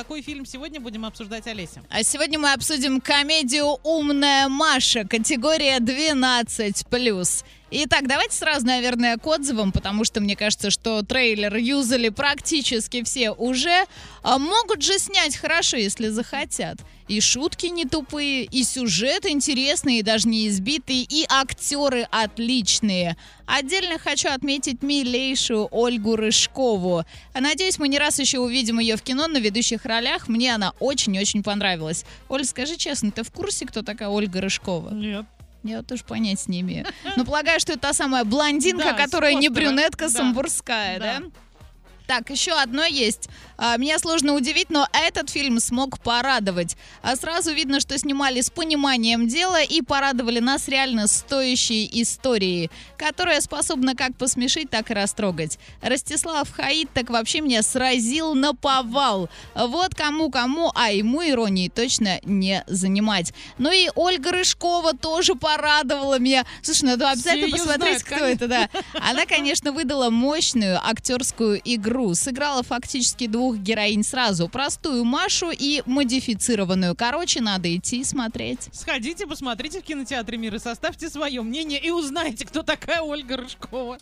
какой фильм сегодня будем обсуждать, Олеся? А сегодня мы обсудим комедию «Умная Маша», категория 12+. Итак, давайте сразу, наверное, к отзывам, потому что мне кажется, что трейлер юзали практически все уже. А могут же снять хорошо, если захотят. И шутки не тупые, и сюжет интересный, и даже не избитый, и актеры отличные. Отдельно хочу отметить милейшую Ольгу Рыжкову. Надеюсь, мы не раз еще увидим ее в кино на ведущих ролях. Мне она очень-очень понравилась. Оль, скажи честно, ты в курсе, кто такая Ольга Рыжкова? Нет. Я тоже понять не имею. Но полагаю, что это та самая блондинка, Да, которая не брюнетка Да. самбурская, да? Да. Так, еще одно есть. А, Меня сложно удивить, но этот фильм смог порадовать. А Сразу видно, что снимали с пониманием дела и порадовали нас реально стоящей историей, которая способна как посмешить, так и растрогать. Ростислав Хаид так вообще меня сразил на повал. Вот кому-кому, а ему иронии точно не занимать. Ну и Ольга Рыжкова тоже порадовала меня. Слушай, надо обязательно её посмотреть, знают, кто это, да. Она, конечно, выдала мощную актерскую игру. Сыграла фактически двух героинь сразу. Простую Машу и модифицированную. Короче, надо идти и смотреть. Сходите, посмотрите в кинотеатре «Мир» и составьте свое мнение и узнаете, кто такая Ольга Рыжкова.